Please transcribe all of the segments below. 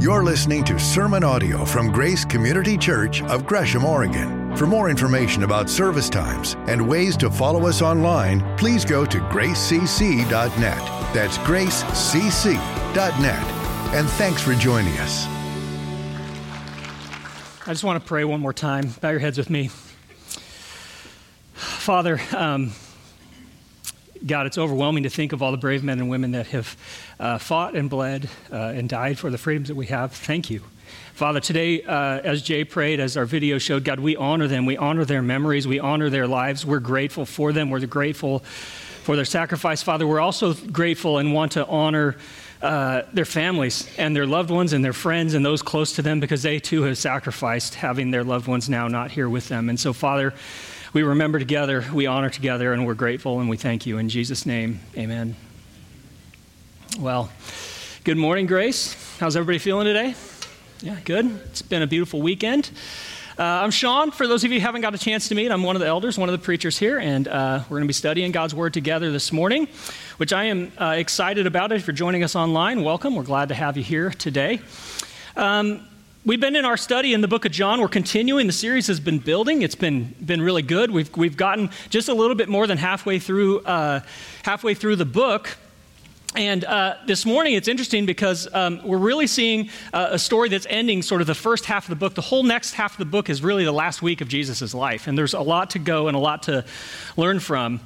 You're listening to sermon audio from Grace Community Church of Gresham, Oregon. For more information about service times and ways to follow us online, please go to gracecc.net. That's gracecc.net. And thanks for joining us. I just want to pray one more time. Bow your heads with me. Father, um, God, it's overwhelming to think of all the brave men and women that have uh, fought and bled uh, and died for the freedoms that we have. Thank you. Father, today, uh, as Jay prayed, as our video showed, God, we honor them. We honor their memories. We honor their lives. We're grateful for them. We're grateful for their sacrifice. Father, we're also grateful and want to honor uh, their families and their loved ones and their friends and those close to them because they too have sacrificed having their loved ones now not here with them. And so, Father, we remember together, we honor together, and we're grateful and we thank you. In Jesus' name, amen. Well, good morning, Grace. How's everybody feeling today? Yeah, good. It's been a beautiful weekend. Uh, I'm Sean. For those of you who haven't got a chance to meet, I'm one of the elders, one of the preachers here, and uh, we're going to be studying God's Word together this morning, which I am uh, excited about. If you're joining us online, welcome. We're glad to have you here today. Um, We've been in our study in the book of John. We're continuing. The series has been building. It's been, been really good. We've, we've gotten just a little bit more than halfway through, uh, halfway through the book. And uh, this morning, it's interesting because um, we're really seeing uh, a story that's ending sort of the first half of the book. The whole next half of the book is really the last week of Jesus' life. And there's a lot to go and a lot to learn from.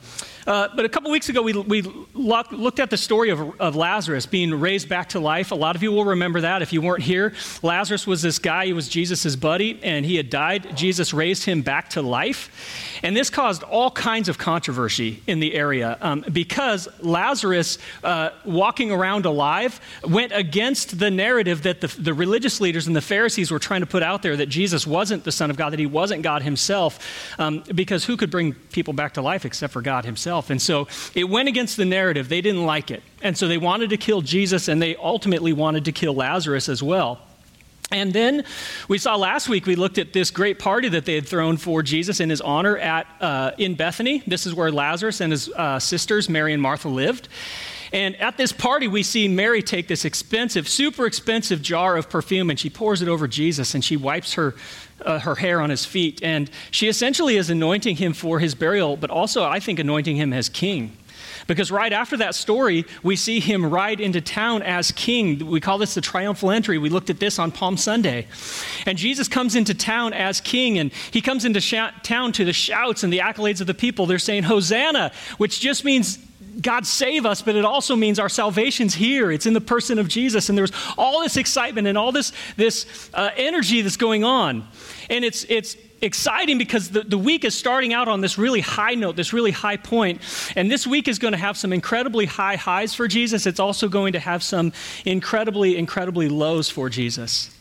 Uh, but a couple weeks ago, we, we looked at the story of, of Lazarus being raised back to life. A lot of you will remember that if you weren't here. Lazarus was this guy, he was Jesus' buddy, and he had died. Jesus raised him back to life. And this caused all kinds of controversy in the area um, because Lazarus, uh, walking around alive, went against the narrative that the, the religious leaders and the Pharisees were trying to put out there that Jesus wasn't the Son of God, that he wasn't God himself, um, because who could bring people back to life except for God himself? Himself. And so it went against the narrative. They didn't like it. And so they wanted to kill Jesus, and they ultimately wanted to kill Lazarus as well. And then we saw last week, we looked at this great party that they had thrown for Jesus in his honor at, uh, in Bethany. This is where Lazarus and his uh, sisters, Mary and Martha, lived. And at this party, we see Mary take this expensive, super expensive jar of perfume and she pours it over Jesus and she wipes her, uh, her hair on his feet. And she essentially is anointing him for his burial, but also, I think, anointing him as king. Because right after that story, we see him ride into town as king. We call this the triumphal entry. We looked at this on Palm Sunday. And Jesus comes into town as king, and he comes into sh- town to the shouts and the accolades of the people. They're saying, Hosanna, which just means God save us, but it also means our salvation's here. It's in the person of Jesus. And there's all this excitement and all this, this uh, energy that's going on. And it's, it's exciting because the, the week is starting out on this really high note, this really high point. And this week is going to have some incredibly high highs for Jesus. It's also going to have some incredibly, incredibly lows for Jesus.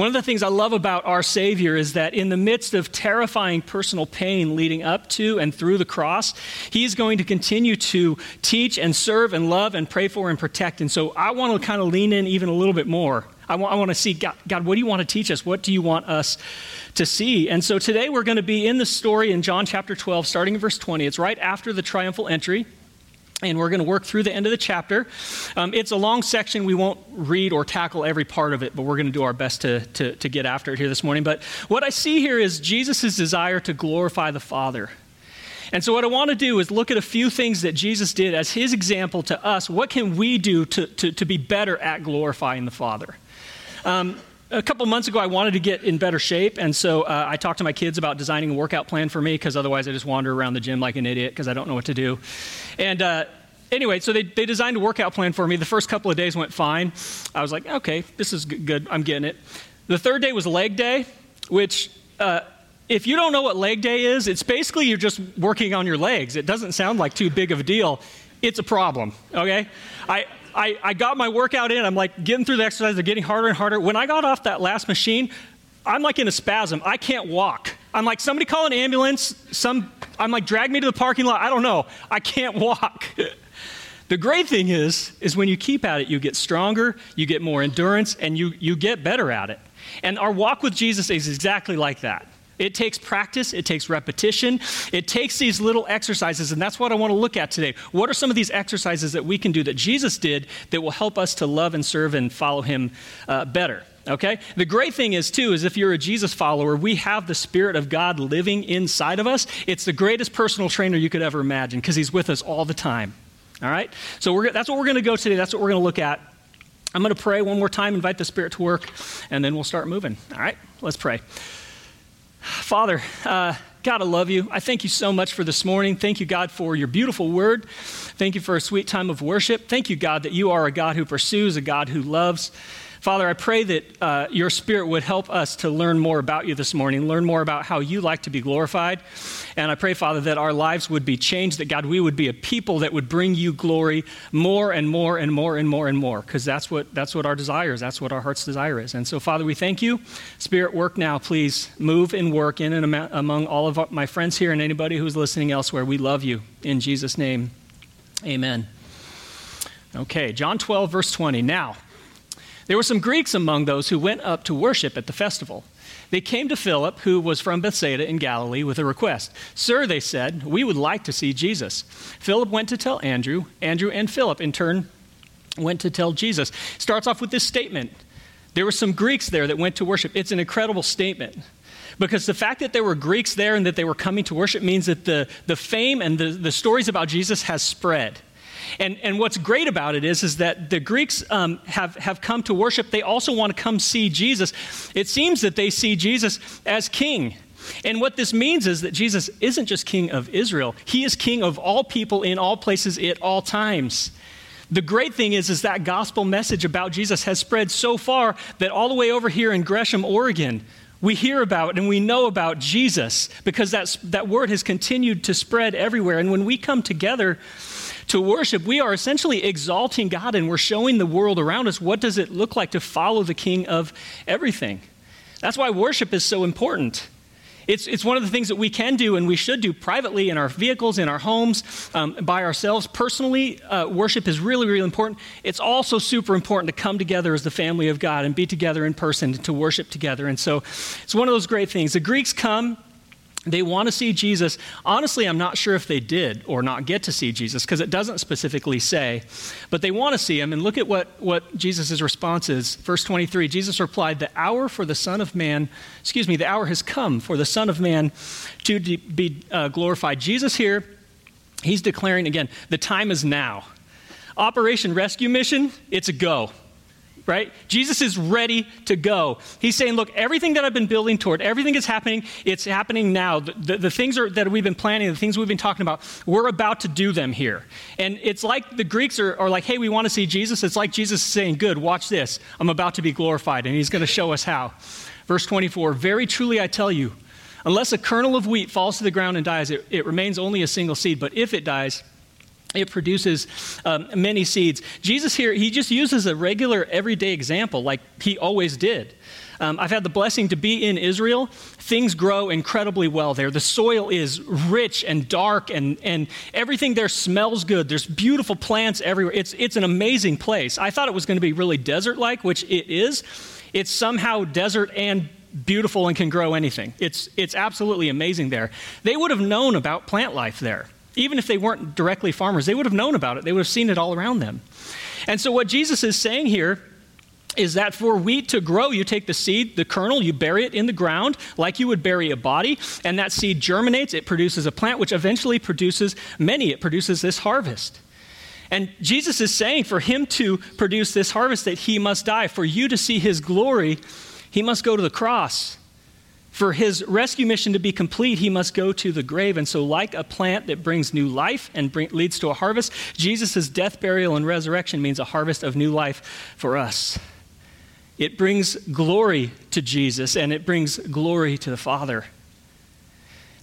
One of the things I love about our Savior is that in the midst of terrifying personal pain leading up to and through the cross, He's going to continue to teach and serve and love and pray for and protect. And so I want to kind of lean in even a little bit more. I want, I want to see, God, God, what do you want to teach us? What do you want us to see? And so today we're going to be in the story in John chapter 12, starting in verse 20. It's right after the triumphal entry and we're going to work through the end of the chapter. Um, it's a long section. We won't read or tackle every part of it, but we're going to do our best to, to, to get after it here this morning. But what I see here is Jesus' desire to glorify the Father. And so, what I want to do is look at a few things that Jesus did as his example to us. What can we do to, to, to be better at glorifying the Father? Um, a couple months ago, I wanted to get in better shape, and so uh, I talked to my kids about designing a workout plan for me because otherwise I just wander around the gym like an idiot because I don't know what to do. And uh, anyway, so they, they designed a workout plan for me. The first couple of days went fine. I was like, okay, this is good. I'm getting it. The third day was leg day, which, uh, if you don't know what leg day is, it's basically you're just working on your legs. It doesn't sound like too big of a deal. It's a problem, okay? I, I, I got my workout in. I'm like getting through the exercise. they're getting harder and harder. When I got off that last machine, I'm like in a spasm. I can't walk. I'm like, somebody call an ambulance. Some, I'm like, drag me to the parking lot. I don't know. I can't walk. the great thing is, is when you keep at it, you get stronger, you get more endurance, and you, you get better at it. And our walk with Jesus is exactly like that. It takes practice, it takes repetition, it takes these little exercises, and that's what I want to look at today. What are some of these exercises that we can do that Jesus did that will help us to love and serve and follow him uh, better? Okay? The great thing is, too, is if you're a Jesus follower, we have the Spirit of God living inside of us. It's the greatest personal trainer you could ever imagine because He's with us all the time. All right? So that's what we're going to go today. That's what we're going to look at. I'm going to pray one more time, invite the Spirit to work, and then we'll start moving. All right? Let's pray. Father, uh, God, I love you. I thank you so much for this morning. Thank you, God, for your beautiful word. Thank you for a sweet time of worship. Thank you, God, that you are a God who pursues, a God who loves. Father, I pray that uh, your spirit would help us to learn more about you this morning, learn more about how you like to be glorified. And I pray, Father, that our lives would be changed, that God, we would be a people that would bring you glory more and more and more and more and more, because that's what, that's what our desire is. That's what our heart's desire is. And so, Father, we thank you. Spirit, work now, please. Move and work in and among all of my friends here and anybody who's listening elsewhere. We love you. In Jesus' name, amen. Okay, John 12, verse 20. Now, there were some Greeks among those who went up to worship at the festival. They came to Philip, who was from Bethsaida in Galilee, with a request. Sir, they said, we would like to see Jesus. Philip went to tell Andrew. Andrew and Philip, in turn, went to tell Jesus. Starts off with this statement. There were some Greeks there that went to worship. It's an incredible statement. Because the fact that there were Greeks there and that they were coming to worship means that the, the fame and the, the stories about Jesus has spread. And, and what's great about it is, is that the Greeks um, have, have come to worship. They also want to come see Jesus. It seems that they see Jesus as king. And what this means is that Jesus isn't just king of Israel, he is king of all people in all places at all times. The great thing is, is that gospel message about Jesus has spread so far that all the way over here in Gresham, Oregon, we hear about and we know about Jesus because that's, that word has continued to spread everywhere. And when we come together to worship, we are essentially exalting God and we're showing the world around us what does it look like to follow the King of everything. That's why worship is so important. It's, it's one of the things that we can do and we should do privately in our vehicles, in our homes, um, by ourselves. Personally, uh, worship is really, really important. It's also super important to come together as the family of God and be together in person to worship together. And so it's one of those great things. The Greeks come they want to see Jesus. Honestly, I'm not sure if they did or not get to see Jesus because it doesn't specifically say, but they want to see him. And look at what, what Jesus' response is. Verse 23 Jesus replied, The hour for the Son of Man, excuse me, the hour has come for the Son of Man to de- be uh, glorified. Jesus here, he's declaring again, the time is now. Operation Rescue Mission, it's a go right? Jesus is ready to go. He's saying, Look, everything that I've been building toward, everything that's happening, it's happening now. The, the, the things are, that we've been planning, the things we've been talking about, we're about to do them here. And it's like the Greeks are, are like, Hey, we want to see Jesus. It's like Jesus is saying, Good, watch this. I'm about to be glorified. And he's going to show us how. Verse 24 Very truly I tell you, unless a kernel of wheat falls to the ground and dies, it, it remains only a single seed. But if it dies, it produces um, many seeds. Jesus here, he just uses a regular, everyday example like he always did. Um, I've had the blessing to be in Israel. Things grow incredibly well there. The soil is rich and dark, and, and everything there smells good. There's beautiful plants everywhere. It's, it's an amazing place. I thought it was going to be really desert like, which it is. It's somehow desert and beautiful and can grow anything. It's, it's absolutely amazing there. They would have known about plant life there. Even if they weren't directly farmers, they would have known about it. They would have seen it all around them. And so, what Jesus is saying here is that for wheat to grow, you take the seed, the kernel, you bury it in the ground like you would bury a body, and that seed germinates. It produces a plant, which eventually produces many. It produces this harvest. And Jesus is saying for him to produce this harvest that he must die. For you to see his glory, he must go to the cross. For his rescue mission to be complete, he must go to the grave. And so, like a plant that brings new life and bring, leads to a harvest, Jesus' death, burial, and resurrection means a harvest of new life for us. It brings glory to Jesus and it brings glory to the Father.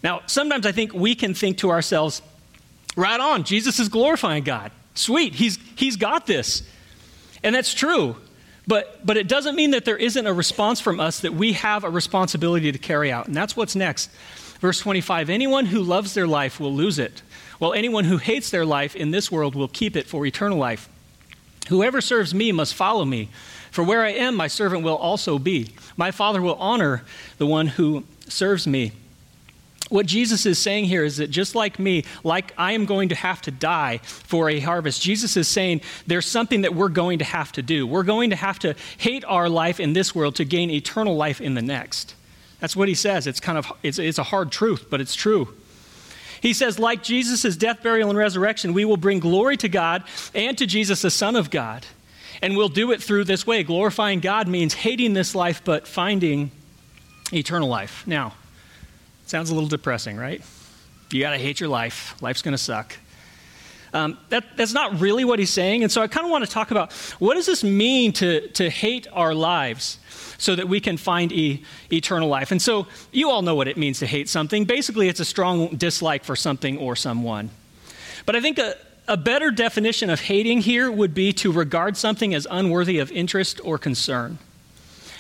Now, sometimes I think we can think to ourselves, right on, Jesus is glorifying God. Sweet, he's, he's got this. And that's true. But, but it doesn't mean that there isn't a response from us that we have a responsibility to carry out. And that's what's next. Verse 25 Anyone who loves their life will lose it, while anyone who hates their life in this world will keep it for eternal life. Whoever serves me must follow me. For where I am, my servant will also be. My Father will honor the one who serves me. What Jesus is saying here is that just like me, like I am going to have to die for a harvest, Jesus is saying there's something that we're going to have to do. We're going to have to hate our life in this world to gain eternal life in the next. That's what he says. It's kind of it's, it's a hard truth, but it's true. He says, like Jesus' death, burial, and resurrection, we will bring glory to God and to Jesus, the Son of God. And we'll do it through this way. Glorifying God means hating this life, but finding eternal life. Now, sounds a little depressing, right? You got to hate your life. Life's going to suck. Um, that, that's not really what he's saying. And so I kind of want to talk about what does this mean to, to hate our lives so that we can find e- eternal life. And so you all know what it means to hate something. Basically, it's a strong dislike for something or someone. But I think a, a better definition of hating here would be to regard something as unworthy of interest or concern.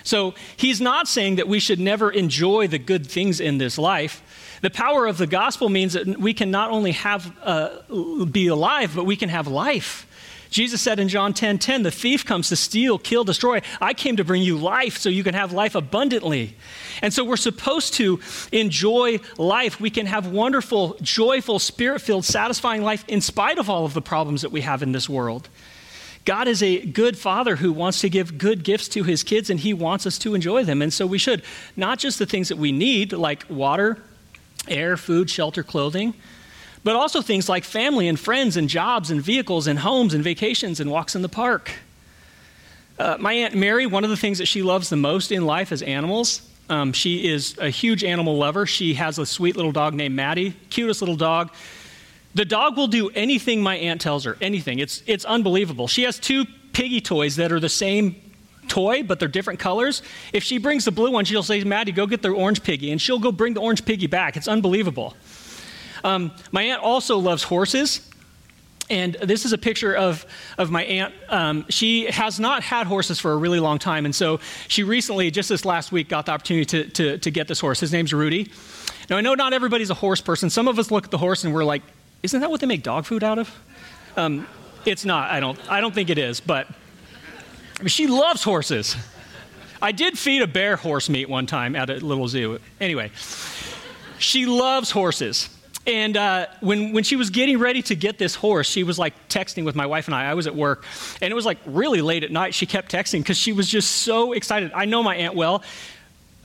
So he's not saying that we should never enjoy the good things in this life. The power of the gospel means that we can not only have uh, be alive, but we can have life. Jesus said in John 10 10, the thief comes to steal, kill, destroy. I came to bring you life so you can have life abundantly. And so we're supposed to enjoy life. We can have wonderful, joyful, spirit filled, satisfying life in spite of all of the problems that we have in this world. God is a good father who wants to give good gifts to his kids, and he wants us to enjoy them. And so we should, not just the things that we need, like water, air, food, shelter, clothing but also things like family and friends and jobs and vehicles and homes and vacations and walks in the park. Uh, my Aunt Mary, one of the things that she loves the most in life is animals. Um, she is a huge animal lover. She has a sweet little dog named Maddie, cutest little dog. The dog will do anything my aunt tells her, anything. It's, it's unbelievable. She has two piggy toys that are the same toy, but they're different colors. If she brings the blue one, she'll say, Maddie, go get the orange piggy, and she'll go bring the orange piggy back. It's unbelievable. Um, my aunt also loves horses. And this is a picture of, of my aunt. Um, she has not had horses for a really long time. And so she recently, just this last week, got the opportunity to, to, to get this horse. His name's Rudy. Now, I know not everybody's a horse person. Some of us look at the horse and we're like, isn't that what they make dog food out of? Um, it's not. I don't, I don't think it is. But I mean, she loves horses. I did feed a bear horse meat one time at a little zoo. Anyway, she loves horses. And uh, when, when she was getting ready to get this horse, she was like texting with my wife and I. I was at work, and it was like really late at night. She kept texting because she was just so excited. I know my aunt well.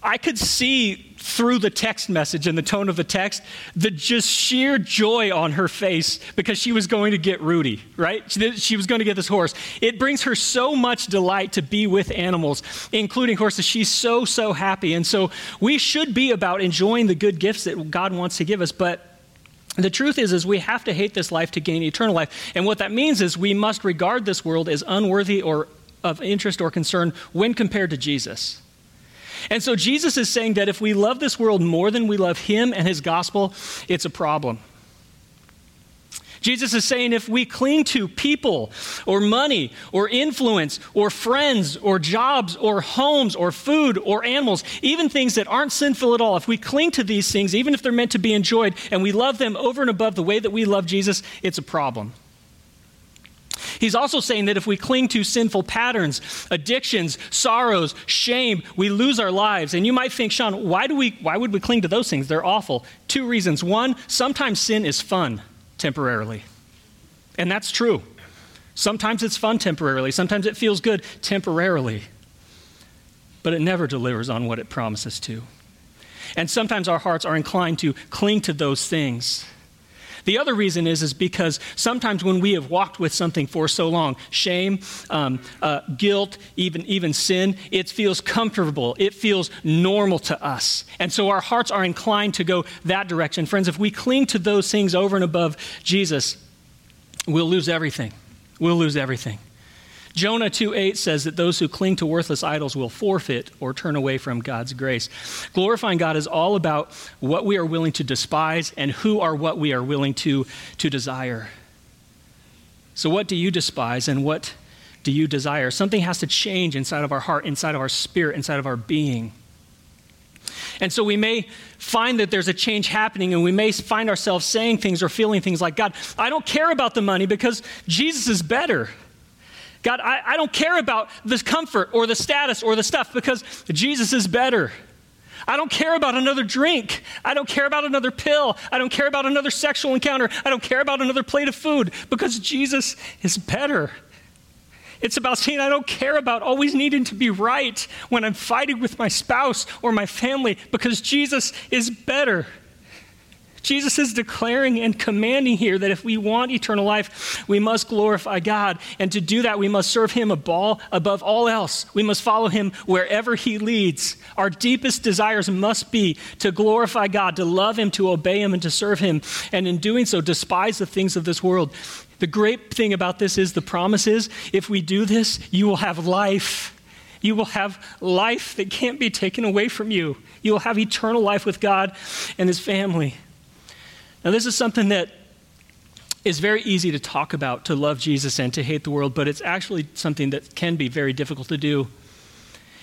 I could see through the text message and the tone of the text the just sheer joy on her face because she was going to get Rudy, right? She was going to get this horse. It brings her so much delight to be with animals, including horses. She's so, so happy. And so we should be about enjoying the good gifts that God wants to give us, but the truth is is we have to hate this life to gain eternal life and what that means is we must regard this world as unworthy or of interest or concern when compared to jesus and so jesus is saying that if we love this world more than we love him and his gospel it's a problem Jesus is saying if we cling to people or money or influence or friends or jobs or homes or food or animals, even things that aren't sinful at all, if we cling to these things, even if they're meant to be enjoyed, and we love them over and above the way that we love Jesus, it's a problem. He's also saying that if we cling to sinful patterns, addictions, sorrows, shame, we lose our lives. And you might think, Sean, why, do we, why would we cling to those things? They're awful. Two reasons. One, sometimes sin is fun temporarily. And that's true. Sometimes it's fun temporarily, sometimes it feels good temporarily, but it never delivers on what it promises to. And sometimes our hearts are inclined to cling to those things. The other reason is, is because sometimes when we have walked with something for so long, shame, um, uh, guilt, even, even sin, it feels comfortable. It feels normal to us. And so our hearts are inclined to go that direction. Friends, if we cling to those things over and above Jesus, we'll lose everything. We'll lose everything. Jonah 2:8 says that those who cling to worthless idols will forfeit or turn away from God's grace. Glorifying God is all about what we are willing to despise and who are what we are willing to, to desire. So, what do you despise and what do you desire? Something has to change inside of our heart, inside of our spirit, inside of our being. And so we may find that there's a change happening, and we may find ourselves saying things or feeling things like, God, I don't care about the money because Jesus is better. God, I, I don't care about the comfort or the status or the stuff because Jesus is better. I don't care about another drink. I don't care about another pill. I don't care about another sexual encounter. I don't care about another plate of food because Jesus is better. It's about saying I don't care about always needing to be right when I'm fighting with my spouse or my family because Jesus is better. Jesus is declaring and commanding here that if we want eternal life, we must glorify God. And to do that, we must serve Him above all else. We must follow Him wherever He leads. Our deepest desires must be to glorify God, to love Him, to obey Him, and to serve Him. And in doing so, despise the things of this world. The great thing about this is the promise is if we do this, you will have life. You will have life that can't be taken away from you. You will have eternal life with God and His family. Now, this is something that is very easy to talk about, to love Jesus and to hate the world, but it's actually something that can be very difficult to do.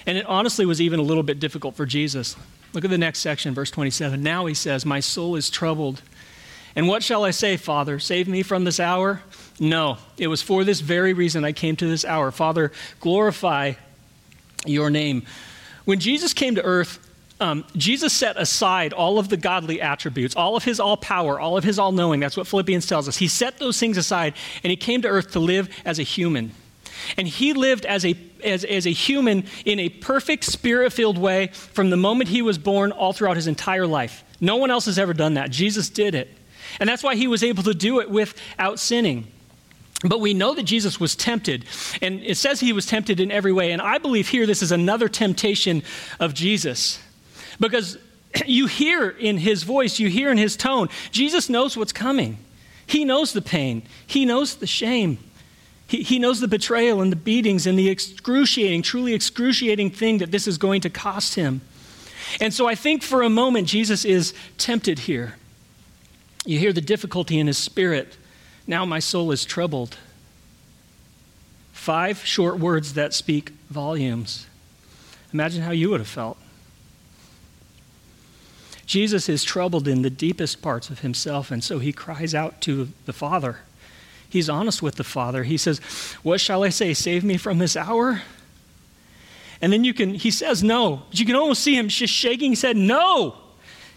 And it honestly was even a little bit difficult for Jesus. Look at the next section, verse 27. Now he says, My soul is troubled. And what shall I say, Father? Save me from this hour? No, it was for this very reason I came to this hour. Father, glorify your name. When Jesus came to earth, um, Jesus set aside all of the godly attributes, all of his all power, all of his all knowing. That's what Philippians tells us. He set those things aside and he came to earth to live as a human. And he lived as a, as, as a human in a perfect spirit filled way from the moment he was born all throughout his entire life. No one else has ever done that. Jesus did it. And that's why he was able to do it without sinning. But we know that Jesus was tempted, and it says he was tempted in every way. And I believe here this is another temptation of Jesus. Because you hear in his voice, you hear in his tone, Jesus knows what's coming. He knows the pain, he knows the shame. He, he knows the betrayal and the beatings and the excruciating, truly excruciating thing that this is going to cost him. And so I think for a moment Jesus is tempted here. You hear the difficulty in his spirit. Now my soul is troubled. Five short words that speak volumes. Imagine how you would have felt. Jesus is troubled in the deepest parts of himself, and so he cries out to the Father. He's honest with the Father. He says, What shall I say? Save me from this hour? And then you can, he says no. But you can almost see him just shaking his head, No!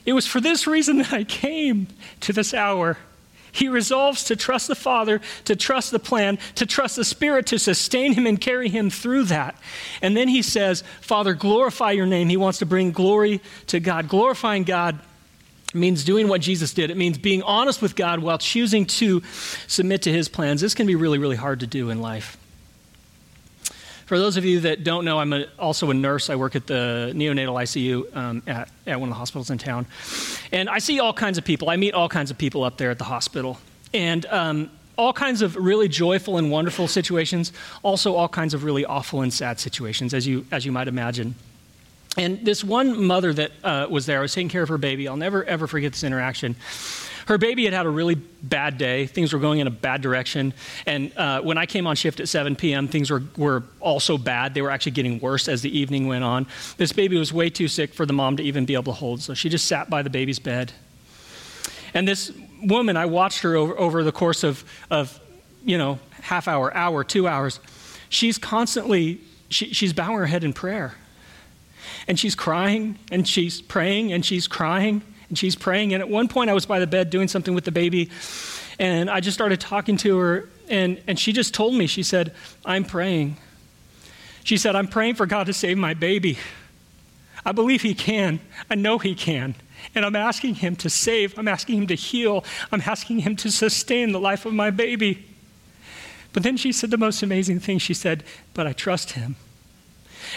It was for this reason that I came to this hour. He resolves to trust the Father, to trust the plan, to trust the Spirit to sustain him and carry him through that. And then he says, Father, glorify your name. He wants to bring glory to God. Glorifying God means doing what Jesus did. It means being honest with God while choosing to submit to his plans. This can be really, really hard to do in life. For those of you that don't know, I'm a, also a nurse. I work at the neonatal ICU um, at, at one of the hospitals in town. And I see all kinds of people. I meet all kinds of people up there at the hospital. And um, all kinds of really joyful and wonderful situations, also all kinds of really awful and sad situations, as you, as you might imagine. And this one mother that uh, was there, I was taking care of her baby. I'll never, ever forget this interaction her baby had had a really bad day. Things were going in a bad direction. And uh, when I came on shift at 7 p.m., things were, were also bad. They were actually getting worse as the evening went on. This baby was way too sick for the mom to even be able to hold, so she just sat by the baby's bed. And this woman, I watched her over, over the course of, of, you know, half hour, hour, two hours. She's constantly, she, she's bowing her head in prayer. And she's crying, and she's praying, and she's crying and she's praying. And at one point, I was by the bed doing something with the baby, and I just started talking to her, and, and she just told me, she said, I'm praying. She said, I'm praying for God to save my baby. I believe He can. I know He can. And I'm asking Him to save. I'm asking Him to heal. I'm asking Him to sustain the life of my baby. But then she said the most amazing thing. She said, But I trust Him.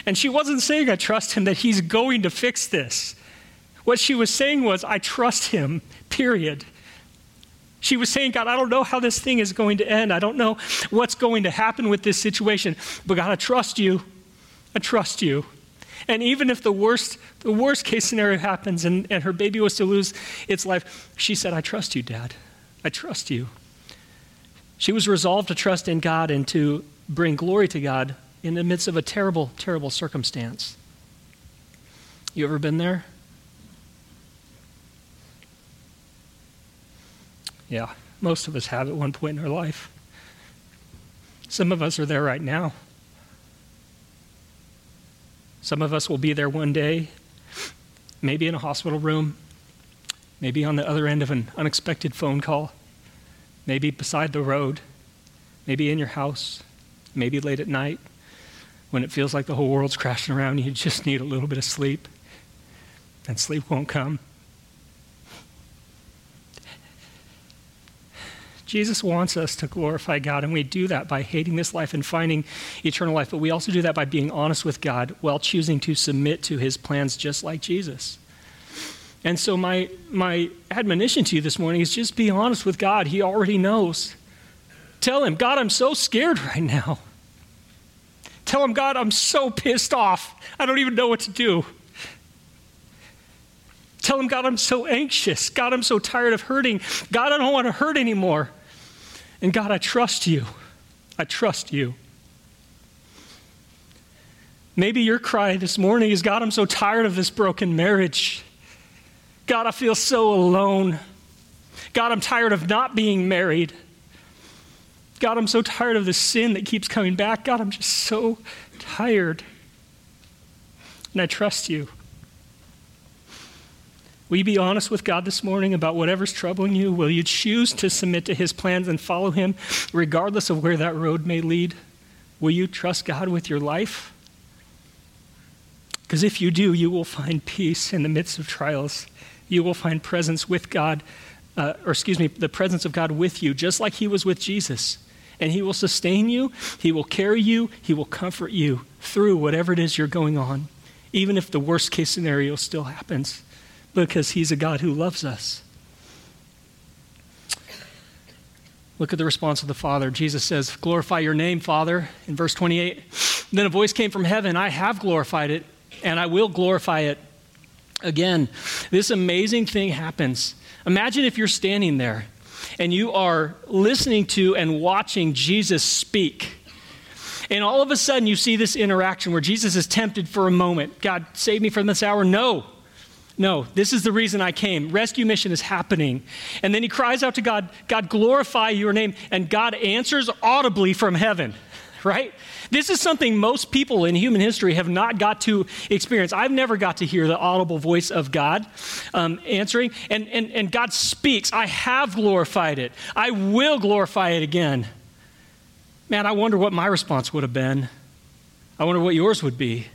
And she wasn't saying, I trust Him, that He's going to fix this. What she was saying was, I trust him, period. She was saying, God, I don't know how this thing is going to end. I don't know what's going to happen with this situation, but God, I trust you. I trust you. And even if the worst, the worst case scenario happens and, and her baby was to lose its life, she said, I trust you, Dad. I trust you. She was resolved to trust in God and to bring glory to God in the midst of a terrible, terrible circumstance. You ever been there? Yeah, most of us have at one point in our life. Some of us are there right now. Some of us will be there one day, maybe in a hospital room, maybe on the other end of an unexpected phone call, maybe beside the road, maybe in your house, maybe late at night when it feels like the whole world's crashing around you. You just need a little bit of sleep, and sleep won't come. Jesus wants us to glorify God, and we do that by hating this life and finding eternal life. But we also do that by being honest with God while choosing to submit to his plans just like Jesus. And so, my, my admonition to you this morning is just be honest with God. He already knows. Tell him, God, I'm so scared right now. Tell him, God, I'm so pissed off. I don't even know what to do. Tell him, God, I'm so anxious. God, I'm so tired of hurting. God, I don't want to hurt anymore. And God, I trust you. I trust you. Maybe your cry this morning is God, I'm so tired of this broken marriage. God, I feel so alone. God, I'm tired of not being married. God, I'm so tired of the sin that keeps coming back. God, I'm just so tired. And I trust you. Will you be honest with God this morning about whatever's troubling you? Will you choose to submit to His plans and follow Him, regardless of where that road may lead? Will you trust God with your life? Because if you do, you will find peace in the midst of trials. You will find presence with God, uh, or excuse me, the presence of God with you, just like He was with Jesus. And He will sustain you, He will carry you, He will comfort you through whatever it is you're going on, even if the worst case scenario still happens because he's a God who loves us. Look at the response of the Father. Jesus says, Glorify your name, Father, in verse 28. Then a voice came from heaven I have glorified it, and I will glorify it again. This amazing thing happens. Imagine if you're standing there and you are listening to and watching Jesus speak. And all of a sudden, you see this interaction where Jesus is tempted for a moment. God, save me from this hour. No, no, this is the reason I came. Rescue mission is happening. And then he cries out to God, God, glorify your name. And God answers audibly from heaven, right? This is something most people in human history have not got to experience. I've never got to hear the audible voice of God um, answering. And, and, and God speaks, I have glorified it, I will glorify it again. Man, I wonder what my response would have been. I wonder what yours would be.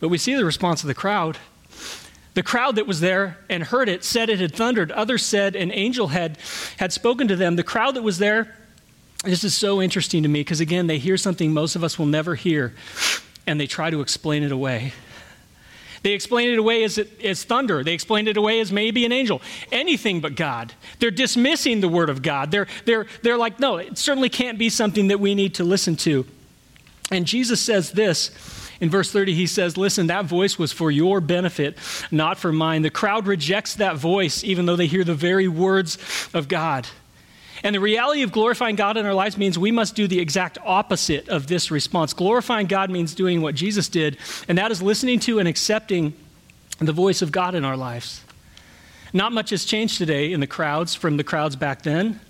But we see the response of the crowd. The crowd that was there and heard it said it had thundered. Others said an angel had, had spoken to them. The crowd that was there, this is so interesting to me because, again, they hear something most of us will never hear and they try to explain it away. They explain it away as, as thunder. They explain it away as maybe an angel. Anything but God. They're dismissing the word of God. They're, they're, they're like, no, it certainly can't be something that we need to listen to. And Jesus says this in verse 30, he says, Listen, that voice was for your benefit, not for mine. The crowd rejects that voice, even though they hear the very words of God. And the reality of glorifying God in our lives means we must do the exact opposite of this response. Glorifying God means doing what Jesus did, and that is listening to and accepting the voice of God in our lives. Not much has changed today in the crowds from the crowds back then.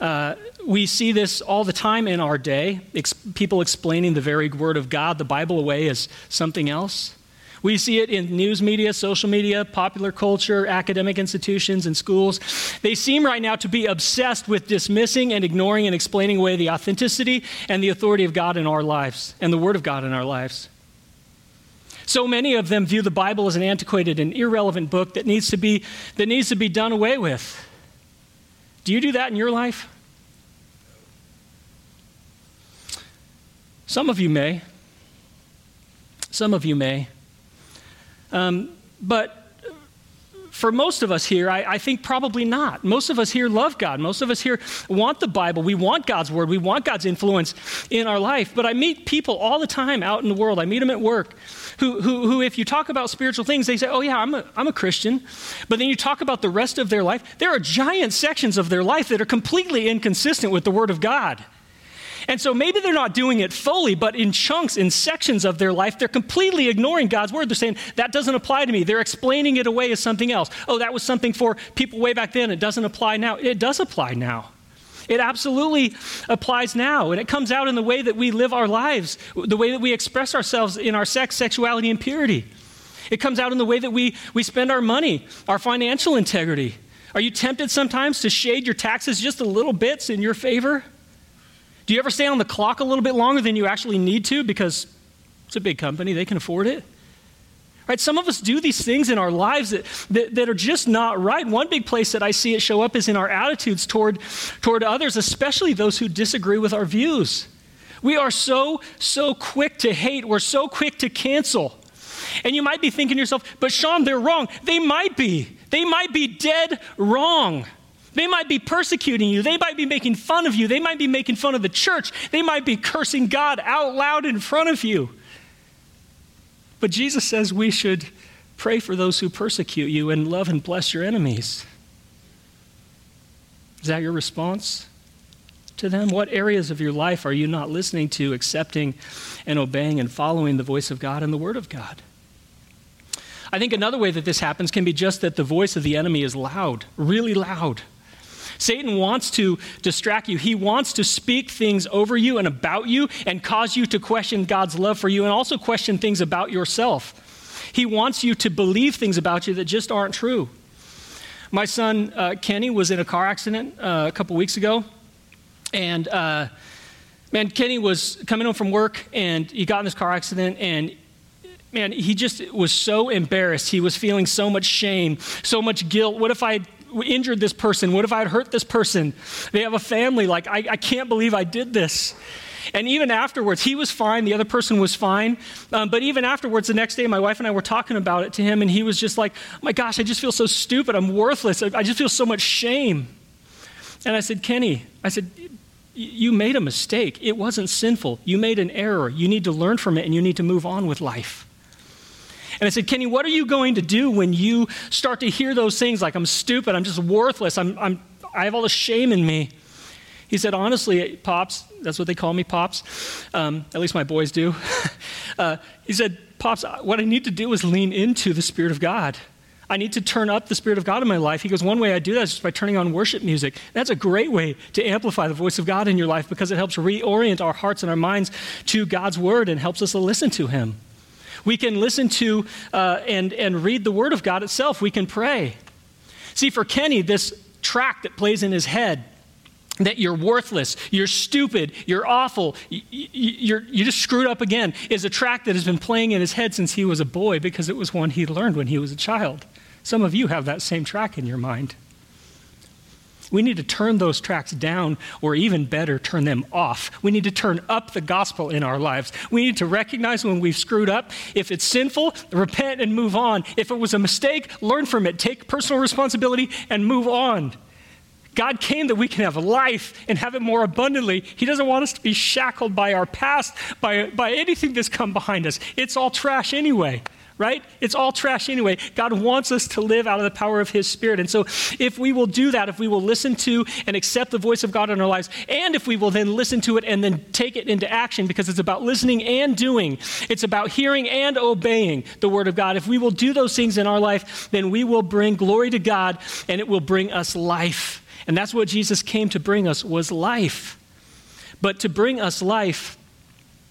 Uh, we see this all the time in our day ex- people explaining the very word of God, the Bible, away as something else. We see it in news media, social media, popular culture, academic institutions, and schools. They seem right now to be obsessed with dismissing and ignoring and explaining away the authenticity and the authority of God in our lives and the Word of God in our lives. So many of them view the Bible as an antiquated and irrelevant book that needs to be, that needs to be done away with. Do you do that in your life? Some of you may. Some of you may. Um, but for most of us here, I, I, think probably not. Most of us here love God. Most of us here want the Bible. We want God's Word. We want God's influence in our life. But I meet people all the time out in the world. I meet them at work who, who, who, if you talk about spiritual things, they say, oh, yeah, I'm a, I'm a Christian. But then you talk about the rest of their life, there are giant sections of their life that are completely inconsistent with the Word of God. And so maybe they're not doing it fully, but in chunks, in sections of their life, they're completely ignoring God's word. They're saying, that doesn't apply to me. They're explaining it away as something else. Oh, that was something for people way back then. It doesn't apply now. It does apply now. It absolutely applies now, and it comes out in the way that we live our lives, the way that we express ourselves in our sex, sexuality, and purity. It comes out in the way that we, we spend our money, our financial integrity. Are you tempted sometimes to shade your taxes just a little bits in your favor? Do you ever stay on the clock a little bit longer than you actually need to because it's a big company, they can afford it? Right? Some of us do these things in our lives that, that, that, are just not right. One big place that I see it show up is in our attitudes toward, toward others, especially those who disagree with our views. We are so, so quick to hate, we're so quick to cancel. And you might be thinking to yourself, but Sean, they're wrong. They might be. They might be dead wrong. They might be persecuting you. They might be making fun of you. They might be making fun of the church. They might be cursing God out loud in front of you. But Jesus says we should pray for those who persecute you and love and bless your enemies. Is that your response to them? What areas of your life are you not listening to, accepting, and obeying and following the voice of God and the Word of God? I think another way that this happens can be just that the voice of the enemy is loud, really loud. Satan wants to distract you. He wants to speak things over you and about you and cause you to question God's love for you and also question things about yourself. He wants you to believe things about you that just aren't true. My son uh, Kenny was in a car accident uh, a couple weeks ago, and uh, man, Kenny was coming home from work and he got in this car accident and man, he just was so embarrassed. He was feeling so much shame, so much guilt. What if I injured this person? What if I had hurt this person? They have a family. Like, I, I can't believe I did this. And even afterwards, he was fine. The other person was fine. Um, but even afterwards, the next day, my wife and I were talking about it to him, and he was just like, oh my gosh, I just feel so stupid. I'm worthless. I just feel so much shame. And I said, Kenny, I said, you made a mistake. It wasn't sinful. You made an error. You need to learn from it, and you need to move on with life. And I said, Kenny, what are you going to do when you start to hear those things like, I'm stupid, I'm just worthless, I'm, I'm, I have all this shame in me? He said, honestly, Pops, that's what they call me, Pops. Um, at least my boys do. uh, he said, Pops, what I need to do is lean into the Spirit of God. I need to turn up the Spirit of God in my life. He goes, One way I do that is just by turning on worship music. That's a great way to amplify the voice of God in your life because it helps reorient our hearts and our minds to God's Word and helps us to listen to Him. We can listen to uh, and, and read the Word of God itself. We can pray. See, for Kenny, this track that plays in his head that you're worthless, you're stupid, you're awful, you, you, you just screwed up again, is a track that has been playing in his head since he was a boy because it was one he learned when he was a child. Some of you have that same track in your mind. We need to turn those tracks down, or even better, turn them off. We need to turn up the gospel in our lives. We need to recognize when we've screwed up. If it's sinful, repent and move on. If it was a mistake, learn from it, take personal responsibility, and move on. God came that we can have life and have it more abundantly. He doesn't want us to be shackled by our past, by, by anything that's come behind us. It's all trash anyway right? It's all trash anyway. God wants us to live out of the power of His Spirit. And so, if we will do that, if we will listen to and accept the voice of God in our lives, and if we will then listen to it and then take it into action, because it's about listening and doing, it's about hearing and obeying the Word of God. If we will do those things in our life, then we will bring glory to God and it will bring us life. And that's what Jesus came to bring us was life. But to bring us life,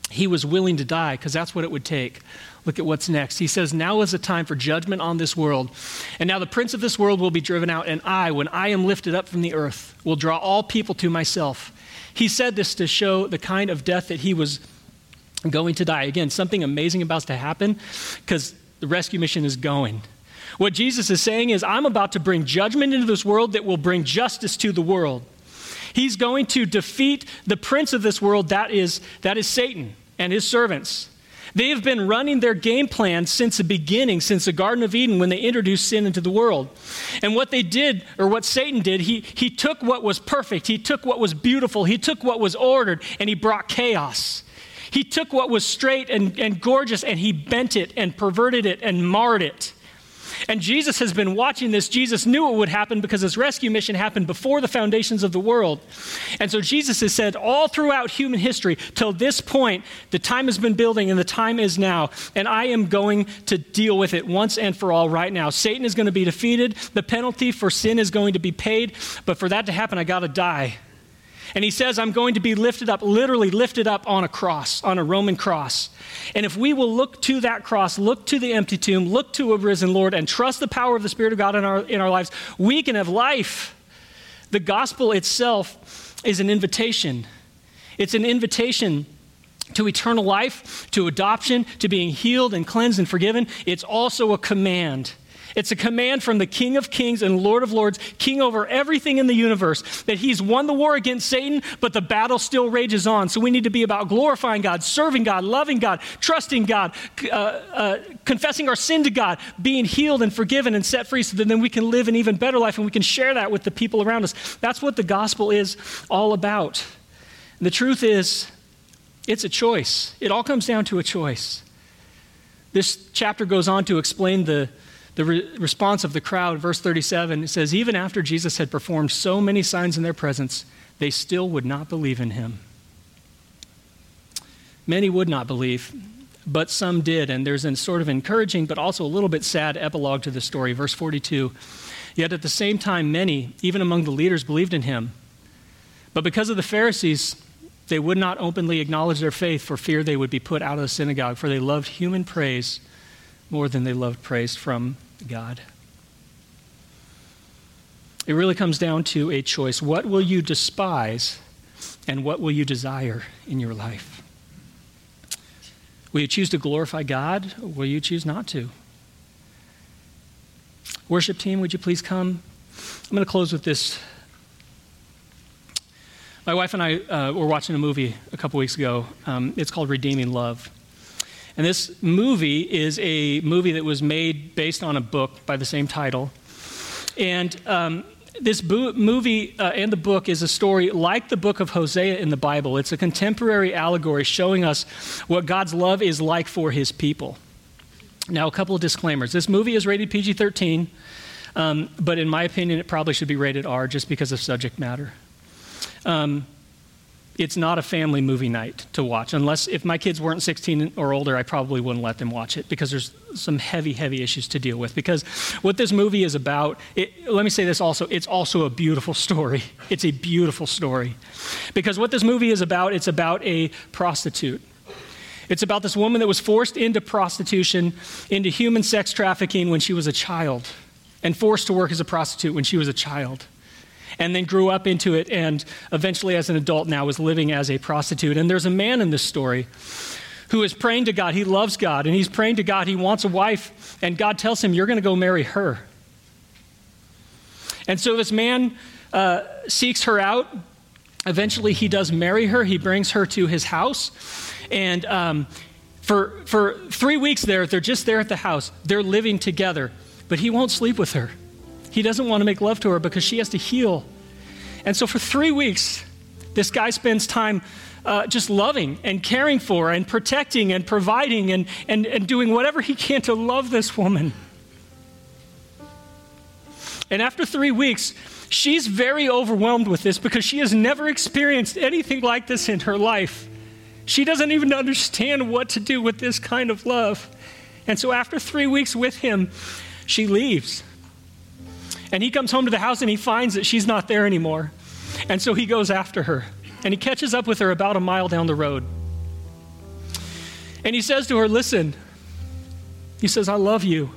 he was willing to die because that's what it would take. Look at what's next. He says, Now is the time for judgment on this world. And now the prince of this world will be driven out, and I, when I am lifted up from the earth, will draw all people to myself. He said this to show the kind of death that he was going to die. Again, something amazing about to happen because the rescue mission is going. What Jesus is saying is, I'm about to bring judgment into this world that will bring justice to the world. He's going to defeat the prince of this world, that is, that is Satan and his servants. They have been running their game plan since the beginning, since the Garden of Eden when they introduced sin into the world. And what they did, or what Satan did, he, he took what was perfect, he took what was beautiful, he took what was ordered, and he brought chaos. He took what was straight and, and gorgeous and he bent it and perverted it and marred it. And Jesus has been watching this. Jesus knew it would happen because his rescue mission happened before the foundations of the world. And so Jesus has said all throughout human history, till this point, the time has been building and the time is now. And I am going to deal with it once and for all right now. Satan is going to be defeated. The penalty for sin is going to be paid. But for that to happen, I got to die. And he says, I'm going to be lifted up, literally lifted up on a cross, on a Roman cross. And if we will look to that cross, look to the empty tomb, look to a risen Lord, and trust the power of the Spirit of God in our, in our lives, we can have life. The gospel itself is an invitation. It's an invitation to eternal life, to adoption, to being healed and cleansed and forgiven. It's also a command. It's a command from the King of Kings and Lord of Lords, King over everything in the universe, that He's won the war against Satan, but the battle still rages on. So we need to be about glorifying God, serving God, loving God, trusting God, uh, uh, confessing our sin to God, being healed and forgiven and set free so that then we can live an even better life and we can share that with the people around us. That's what the gospel is all about. And the truth is, it's a choice. It all comes down to a choice. This chapter goes on to explain the the re- response of the crowd, verse 37, it says, Even after Jesus had performed so many signs in their presence, they still would not believe in him. Many would not believe, but some did. And there's a sort of encouraging, but also a little bit sad epilogue to the story. Verse 42 Yet at the same time, many, even among the leaders, believed in him. But because of the Pharisees, they would not openly acknowledge their faith for fear they would be put out of the synagogue, for they loved human praise more than they loved praise from God. It really comes down to a choice. What will you despise and what will you desire in your life? Will you choose to glorify God or will you choose not to? Worship team, would you please come? I'm going to close with this. My wife and I uh, were watching a movie a couple weeks ago. Um, it's called Redeeming Love. And this movie is a movie that was made based on a book by the same title. And um, this bo- movie uh, and the book is a story like the book of Hosea in the Bible. It's a contemporary allegory showing us what God's love is like for his people. Now, a couple of disclaimers. This movie is rated PG 13, um, but in my opinion, it probably should be rated R just because of subject matter. Um, it's not a family movie night to watch. Unless if my kids weren't 16 or older, I probably wouldn't let them watch it because there's some heavy, heavy issues to deal with. Because what this movie is about, it, let me say this also, it's also a beautiful story. It's a beautiful story. Because what this movie is about, it's about a prostitute. It's about this woman that was forced into prostitution, into human sex trafficking when she was a child, and forced to work as a prostitute when she was a child and then grew up into it and eventually as an adult now is living as a prostitute. And there's a man in this story who is praying to God. He loves God and he's praying to God. He wants a wife, and God tells him, You're going to go marry her. And so this man uh, seeks her out. Eventually, he does marry her. He brings her to his house. And um, for, for three weeks there, they're just there at the house. They're living together, but he won't sleep with her. He doesn't want to make love to her because she has to heal. And so for three weeks, this guy spends time uh, just loving and caring for and protecting and providing and, and, and doing whatever he can to love this woman. And after three weeks, she's very overwhelmed with this because she has never experienced anything like this in her life. She doesn't even understand what to do with this kind of love. And so after three weeks with him, she leaves. And he comes home to the house and he finds that she's not there anymore. And so he goes after her. And he catches up with her about a mile down the road. And he says to her, Listen, he says, I love you.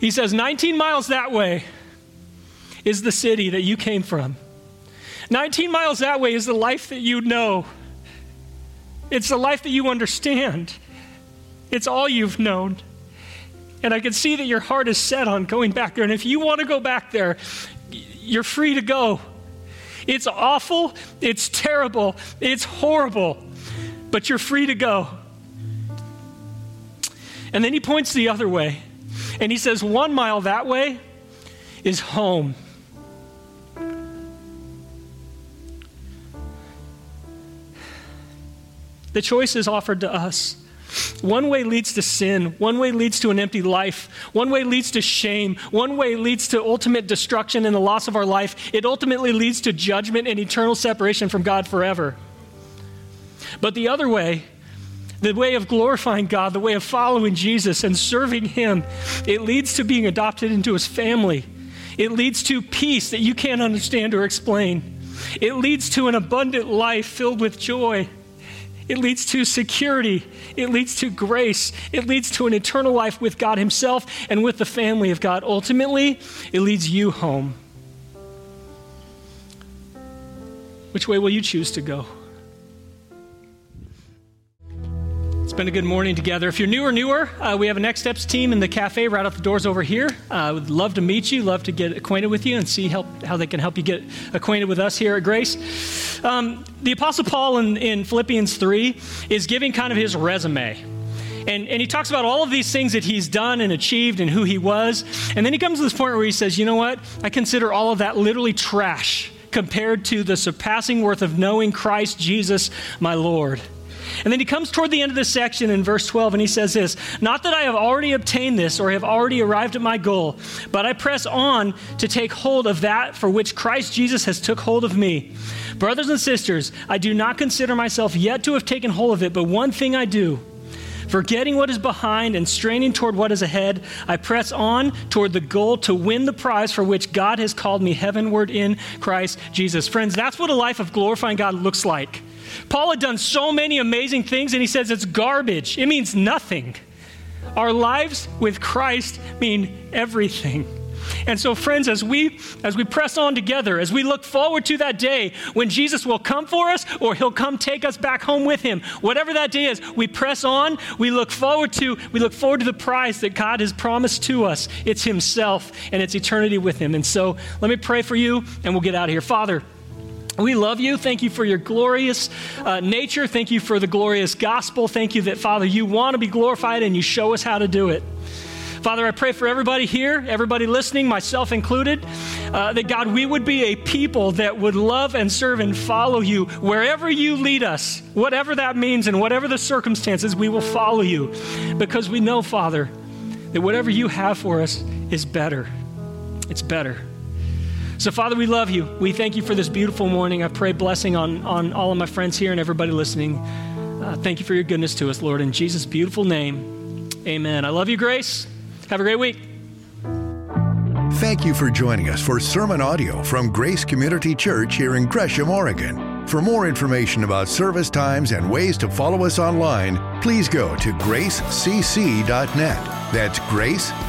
He says, 19 miles that way is the city that you came from. 19 miles that way is the life that you know. It's the life that you understand. It's all you've known. And I can see that your heart is set on going back there. And if you want to go back there, you're free to go. It's awful, it's terrible, it's horrible, but you're free to go. And then he points the other way, and he says, One mile that way is home. The choice is offered to us. One way leads to sin. One way leads to an empty life. One way leads to shame. One way leads to ultimate destruction and the loss of our life. It ultimately leads to judgment and eternal separation from God forever. But the other way, the way of glorifying God, the way of following Jesus and serving Him, it leads to being adopted into His family. It leads to peace that you can't understand or explain. It leads to an abundant life filled with joy. It leads to security. It leads to grace. It leads to an eternal life with God Himself and with the family of God. Ultimately, it leads you home. Which way will you choose to go? It's been a good morning together. If you're new or newer, uh, we have a Next Steps team in the cafe right out the doors over here. Uh, would love to meet you, love to get acquainted with you and see help, how they can help you get acquainted with us here at Grace. Um, the Apostle Paul in, in Philippians 3 is giving kind of his resume. And, and he talks about all of these things that he's done and achieved and who he was. And then he comes to this point where he says, you know what? I consider all of that literally trash compared to the surpassing worth of knowing Christ Jesus, my Lord. And then he comes toward the end of this section in verse 12 and he says this Not that I have already obtained this or have already arrived at my goal, but I press on to take hold of that for which Christ Jesus has took hold of me. Brothers and sisters, I do not consider myself yet to have taken hold of it, but one thing I do. Forgetting what is behind and straining toward what is ahead, I press on toward the goal to win the prize for which God has called me heavenward in Christ Jesus. Friends, that's what a life of glorifying God looks like. Paul had done so many amazing things, and he says it's garbage. It means nothing. Our lives with Christ mean everything. And so, friends, as we as we press on together, as we look forward to that day when Jesus will come for us or he'll come take us back home with him, whatever that day is, we press on, we look forward to, we look forward to the prize that God has promised to us. It's himself and it's eternity with him. And so let me pray for you and we'll get out of here. Father, we love you. Thank you for your glorious uh, nature. Thank you for the glorious gospel. Thank you that, Father, you want to be glorified and you show us how to do it. Father, I pray for everybody here, everybody listening, myself included, uh, that God, we would be a people that would love and serve and follow you wherever you lead us, whatever that means and whatever the circumstances, we will follow you because we know, Father, that whatever you have for us is better. It's better. So, Father, we love you. We thank you for this beautiful morning. I pray blessing on, on all of my friends here and everybody listening. Uh, thank you for your goodness to us, Lord. In Jesus' beautiful name, amen. I love you, Grace. Have a great week. Thank you for joining us for sermon audio from Grace Community Church here in Gresham, Oregon. For more information about service times and ways to follow us online, please go to gracecc.net. That's gracecc.net.